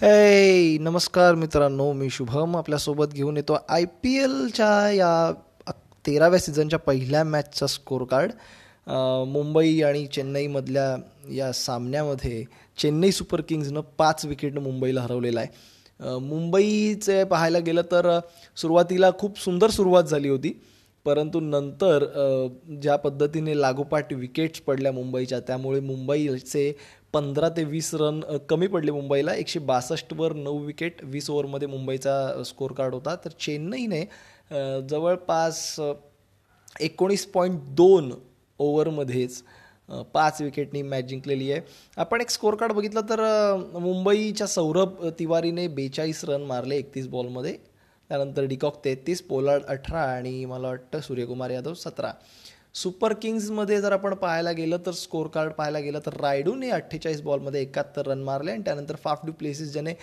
हे नमस्कार मित्रांनो मी शुभम आपल्यासोबत घेऊन येतो आय पी एलच्या या तेराव्या सीझनच्या पहिल्या मॅचचा स्कोर कार्ड मुंबई आणि चेन्नईमधल्या या सामन्यामध्ये चेन्नई सुपर किंग्जनं पाच विकेटनं मुंबईला हरवलेलं आहे. मुंबईचे पाहायला गेलं तर सुरुवातीला खूप सुंदर सुरुवात झाली होती. परंतु नंतर ज्या पद्धतीने लागोपाठ विकेट्स पडल्या मुंबईच्या त्यामुळे मुंबईचे पंधरा ते वीस रन कमी पडले मुंबईला. एकशे बासष्टवर नऊ विकेट वीस ओव्हरमध्ये मुंबईचा स्कोर कार्ड होता. तर चेन्नईने जवळपास एकोणीस पॉईंट दोन ओव्हरमध्येच पाच विकेटनी मॅच जिंकलेली आहे. आपण एक स्कोअर कार्ड बघितलं तर मुंबईच्या सौरभ तिवारीने बेचाळीस रन मारले एकतीस बॉलमध्ये त्यानंतर डिकॉक तेहतीस पोलार्ड अठरा आणि मला वाटतं सूर्यकुमार यादव सतरा. सुपर किंग्जमध्ये जर आपण पाहायला गेलं तर स्कोर कार्ड पाहायला गेलं तर रायडूने अठ्ठेचाळीस बॉलमध्ये एकाहत्तर रन मारले आणि त्यानंतर फाफ डू प्लेसिस ज्याने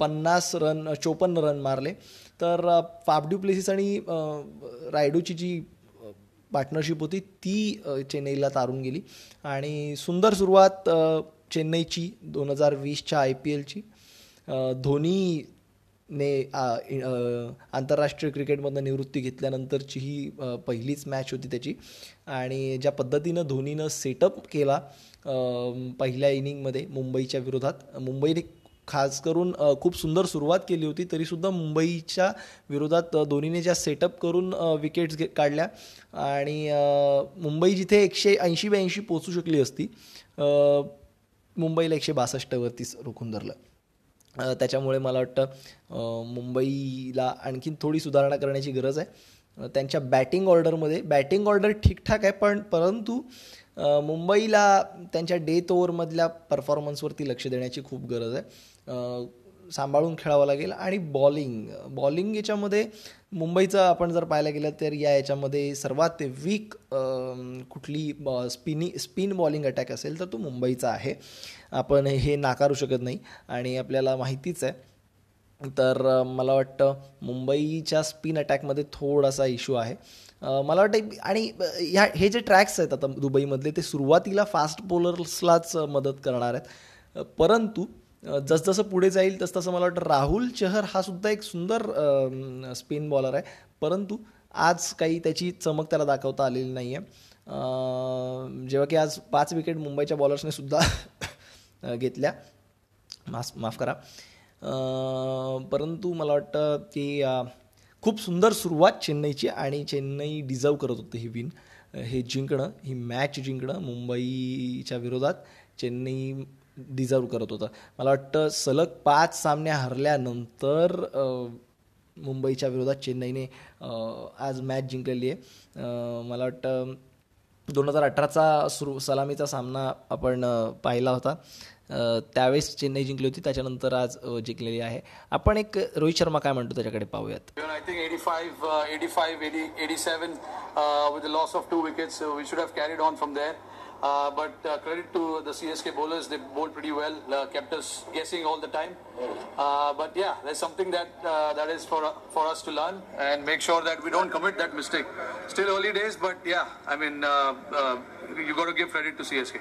पन्नास रन चोपन्न रन मारले. तर फाफ डू प्लेसिस आणि रायडूची जी पार्टनरशिप होती ती चेन्नईला तारून गेली. आणि सुंदर सुरुवात चेन्नईची दोन हजार वीसच्या आय पी एलची. धोनी ने आंतरराष्ट्रीय क्रिकेटमधनं निवृत्ती घेतल्यानंतरची ही पहिलीच मॅच होती त्याची. आणि ज्या पद्धतीनं धोनीनं सेटअप केला पहिल्या इनिंगमध्ये मुंबईच्या विरोधात. मुंबईने खास करून खूप सुंदर सुरुवात केली होती तरीसुद्धा मुंबईच्या विरोधात धोनीने ज्या सेटअप करून विकेट्स घे काढल्या. आणि मुंबई जिथे एकशे ऐंशी ब्याऐंशी पोचू शकली असती मुंबईला एकशे बासष्टवरतीच रोखून धरलं. त्याच्यामुळे मला वाटतं मुंबईला आणखीन थोडी सुधारणा करण्याची गरज आहे. त्यांच्या बॅटिंग ऑर्डरमध्ये बॅटिंग ऑर्डर ठीकठाक आहे पण परंतु मुंबईला त्यांच्या डेथ ओव्हरमधल्या परफॉर्मन्सवरती लक्ष देण्याची खूप गरज आहे. सांभाळून खेळावं लागेल आणि बॉलिंग बॉलिंग याच्यामध्ये मुंबईचं आपण जर पाहायला गेलं तर या याच्यामध्ये सर्वात वीक कुठली स्पिनी स्पिन बॉलिंग अटॅक असेल तर तो मुंबईचा आहे. आपण हे नाकारू शकत नाही आणि आपल्याला माहितीच आहे. तर मला वाटतं मुंबईच्या स्पिन अटॅकमध्ये थोडासा इश्यू आहे. मला वाटतं आणि ह्या हे जे ट्रॅक्स आहेत आता दुबईमधले ते सुरुवातीला फास्ट बॉलर्सलाच मदत करणार आहेत. परंतु जसजसं पुढे जाईल तसतसं मला वाटतं राहुल चहर हा सुद्धा एक सुंदर स्पिन बॉलर आहे. परंतु आज काही त्याची चमक त्याला दाखवता आलेली नाही आहे जेव्हा की आज पाच विकेट मुंबईच्या बॉलर्सने सुद्धा घेतल्या. माफ माफ करा. परंतु मला वाटतं की खूप सुंदर सुरुवात चेन्नईची आणि चेन्नई डिझर्व करत होतं ही विन हे जिंकणं ही मॅच जिंकणं मुंबईच्या विरोधात. चेन्नई डिझर्व करत होतं. मला वाटतं सलग पाच सामने हरल्यानंतर मुंबईच्या विरोधात चेन्नईने आज मॅच जिंकलेली आहे. मला वाटतं दोन हजार अठराचा सुरू सलामीचा सामना आपण पाहिला होता. त्यावेळेस चेन्नई जिंकली होती त्याच्यानंतर आज जिंकलेली आहे. आपण एक रोहित शर्मा काय म्हणतो त्याच्याकडे पाहूयात. I think eighty five eighty five eighty eighty seven with the loss of two wickets we should have carried on from there Uh, but uh, credit to the CSK bowlers, they bowled pretty well, uh, kept us guessing all the time. Uh, but yeah, there's something that uh, that is for for us to learn and make sure that we don't commit that mistake. Still early days, but yeah, I mean, uh, you got to give credit to CSK.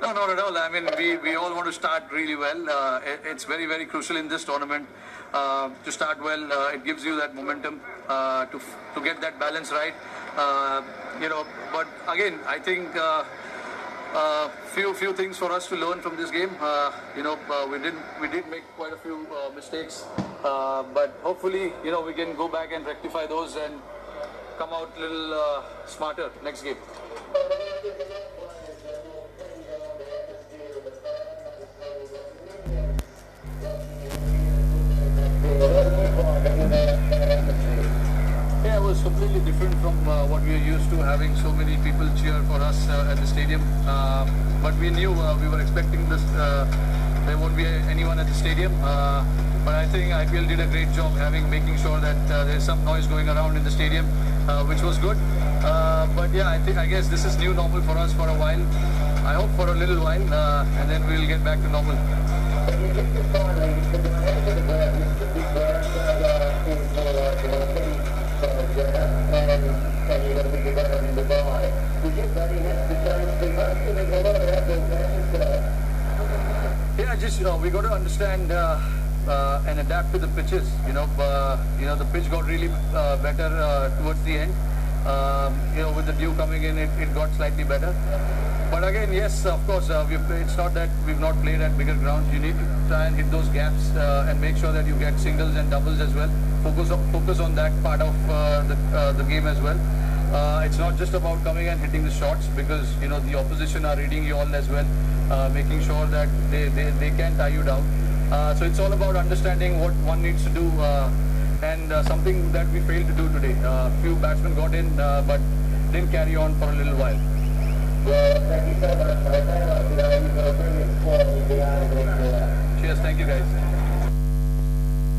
No, not at all. I mean, we, we all want to start really well. Uh, it, it's very, very crucial in this tournament uh, to start well. Uh, it gives you that momentum uh, to to get that balance right. Uh, you know, but again, I think. Uh, few few things for us to learn from this game. you know, we did we did make quite a few mistakes, but hopefully, you know, we can go back and rectify those and come out a little smarter next game. Was completely different from uh, what we are used to, having so many people cheer for us uh, at the stadium. Uh, but we knew uh, we were expecting this. Uh, there won't be anyone at the stadium. Uh, but I think IPL did a great job having making sure that there's some noise going around in the stadium, which was good. but yeah, I think I guess this is new normal for us for a while. I hope for a little while, and then we'll get back to normal. Yeah, just you know, we got to understand uh, uh, and adapt to the pitches. You know, uh, you know the pitch got really uh, better uh, towards the end. Um, you know, with the dew coming in, it, it got slightly better. But again, yes, of course, uh, it's not that we've not played at bigger grounds. You need to try and hit those gaps uh, and make sure that you get singles and doubles as well. Focus on, focus on that part of uh, the, uh, the game as well. Uh, it's not just about coming and hitting the shots because you know the opposition are reading you all as well, uh, making sure that they, they, they can tie you down. So it's all about understanding what one needs to do and something that we failed to do today. Uh, few batsmen got in but didn't carry on for a little while.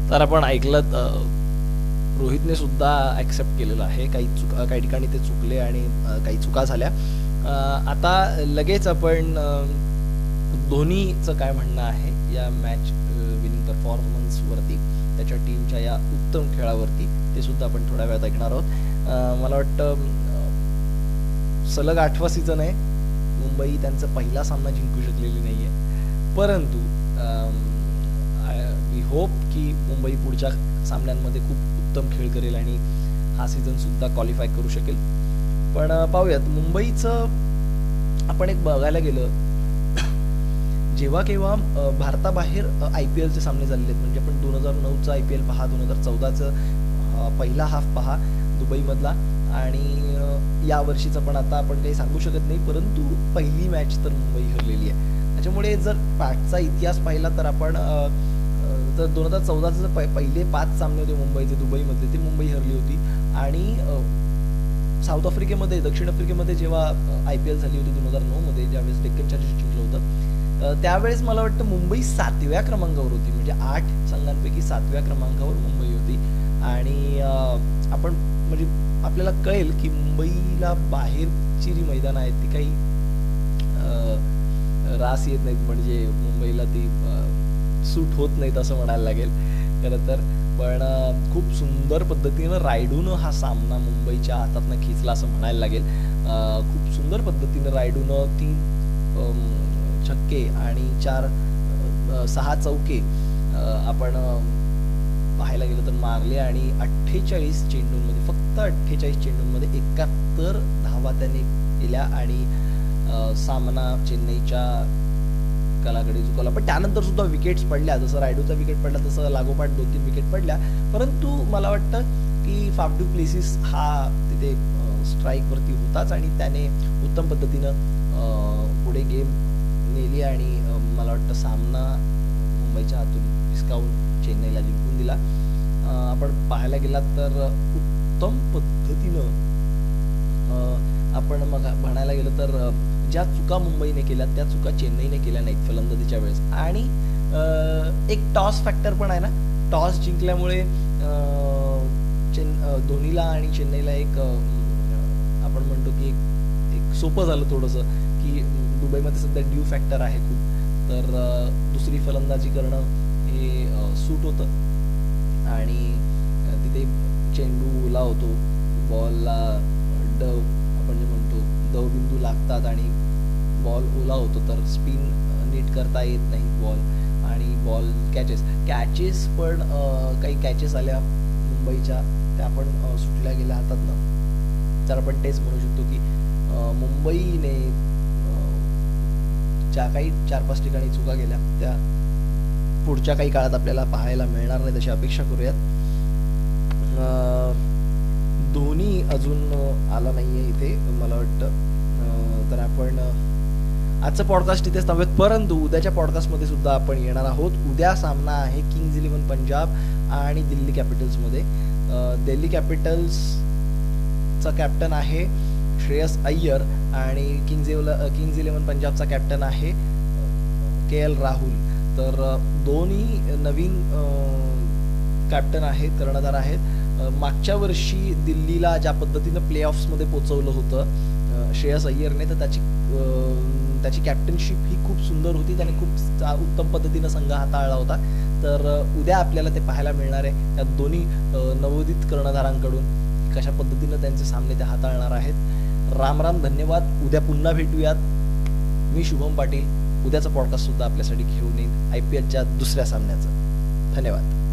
तर आपण ऐकलं रोहितने सुद्धा accept केलेलं आहे. काही चुक काही ठिकाणी ते चुकले आणि काही चुका झाल्या. आता लगेच आपण धोनीचं काय म्हणणं आहे या मॅच विनिंग परफॉर्मन्सवरती त्याच्या टीमच्या या उत्तम खेळावरती ते सुद्धा आपण थोड्या वेळात ऐकणार आहोत. मला वाटतं सलग आठवा सीझन आहे. मुंबई त्यांचा पहिला सामना जिंकू शकलेली नाही आहे परंतु वी होप की मुंबई पुढच्या सामन्यांमध्ये खूप उत्तम खेळ करेल आणि हा सीझन सुद्धा क्वालिफाय करू शकेल. पण पाहूयात. मुंबईचं आपण एक बघायला गेलं. जेव्हा केव्हा भारताबाहेर आय पी एलचे सामने झालेले आहेत. म्हणजे आपण दोन हजार नऊचा आय पी एल पहा दोन हजार चौदाचं पहिला हाफ पहा दुबईमधला. आणि या वर्षीचं पण आता आपण काही सांगू शकत नाही परंतु पहिली मॅच तर मुंबई हरलेली आहे. त्याच्यामुळे जर पॅटचा इतिहास पाहिला तर आपण तर दोन हजार चौदाचे जर पहिले पाच सामने होते मुंबईचे दुबईमध्ये ते मुंबई हरली होती. आणि साऊथ आफ्रिकेमध्ये दक्षिण आफ्रिकेमध्ये जेव्हा आय पी एल झाली होती दोन हजार नऊमध्ये ज्यावेळेस डेक्कन चार्जेस जिंकलं होतं त्यावेळेस मला वाटतं मुंबई सातव्या क्रमांकावर होती. म्हणजे आठ संघांपैकी सातव्या क्रमांकावर मुंबई होती. आणि आपण म्हणजे आपल्याला कळेल की मुंबईला बाहेरची जी मैदानं आहेत ती काही रास येत नाहीत. म्हणजे मुंबईला ती सूट होत नाहीत असं म्हणायला लागेल. खरं तर. पण खूप सुंदर पद्धतीनं रायडूनं हा सामना मुंबईच्या हातातनं खेचला असं म्हणायला लागेल. खूप सुंदर पद्धतीनं रायडूनं तीन छक्के आणि चार सहा चौके आपण पाहायला गेलं तर मारले आणि अठ्ठेचाळीस चेंडूंमध्ये फक्त अठ्ठेचाळीस चेंडूंमध्ये एकाहत्तर धावा त्याने केल्या आणि सामना चेन्नईच्या कलाकडे चुकवला पण त्यानंतर सुद्धा विकेट्स पडल्या. जसं रायडूचा विकेट पडला तसं लागोपाठ दोन तीन विकेट पडल्या. परंतु मला वाटतं की फाफडू प्लेसिस हा तिथे स्ट्राईकवरती होताच आणि त्याने उत्तम पद्धतीनं पुढे गेम नेली आणि मला वाटतं सामना मुंबईच्या हातून हिसकावून चेन्नईला दिला. आपण पाहायला गेलात तर उत्तम पद्धतीनं आपण मग म्हणायला गेलो तर ज्या चुका मुंबईने केल्या त्या चुका चेन्नईने केल्या नाहीत फलंदाजीच्या वेळेस. आणि एक टॉस फॅक्टर पण आहे ना. टॉस जिंकल्यामुळे चेन धोनीला आणि चेन्नईला एक आपण म्हणतो की एक एक सोपं झालं थोडंसं की दुबईमध्ये सध्या ड्यू फॅक्टर आहे खूप. तर दुसरी फलंदाजी करणं हे सूट होतं. आणि तिथे चेंडू ओला होतो. बॉलला डव आपण जे म्हणतो दवबिंदू लागतात आणि बॉल ओला होतो तर स्पिन नीट करता येत नाही बॉल. आणि बॉल कॅचेस कॅचेस पण काही कॅचेस आल्या मुंबईच्या त्या पण सुटल्या गेल्या हातात ना. तर आपण तेच म्हणू शकतो की मुंबईने ज्या काही चार पाच ठिकाणी चुका गेल्या त्या पुढच्या काही काळात आपल्याला पाहायला मिळणार नाही तशी अपेक्षा करूयात. धोनी अजून आला नाही आहे इथे मला वाटतं. तर आपण आजचं पॉडकास्ट इथेच थांबूयात. परंतु उद्याच्या पॉडकास्टमध्ये सुद्धा आपण येणार आहोत. उद्या सामना आहे किंग्ज इलेव्हन पंजाब आणि दिल्ली कॅपिटल्समध्ये दिल्ली कॅपिटल्सचा कॅप्टन आहे श्रेयस अय्यर आणि किंग्ज इलेव्हन किंग्ज इलेव्हन पंजाबचा कॅप्टन आहे के एल राहुल. तर दोन्ही नवीन कॅप्टन आहेत कर्णधार आहेत. मागच्या वर्षी दिल्लीला ज्या पद्धतीनं प्ले ऑफ्समध्ये पोचवलं होतं श्रेयस अय्यरने तर त्याची त्याची कॅप्टनशिप ही खूप सुंदर होती. त्याने खूप उत्तम पद्धतीनं संघ हाताळला होता. तर उद्या आपल्याला ते पाहायला मिळणार आहे. त्या दोन्ही नवोदित कर्णधारांकडून कशा पद्धतीनं त्यांचे सामने ते हाताळणार आहेत. राम राम धन्यवाद. उद्या पुन्हा भेटूयात. मी शुभम पाटील. उद्याचा पॉडकास्ट सुद्धा आपल्यासाठी घेऊन येईन आय पी एलच्या दुसऱ्या सामन्याचं. धन्यवाद.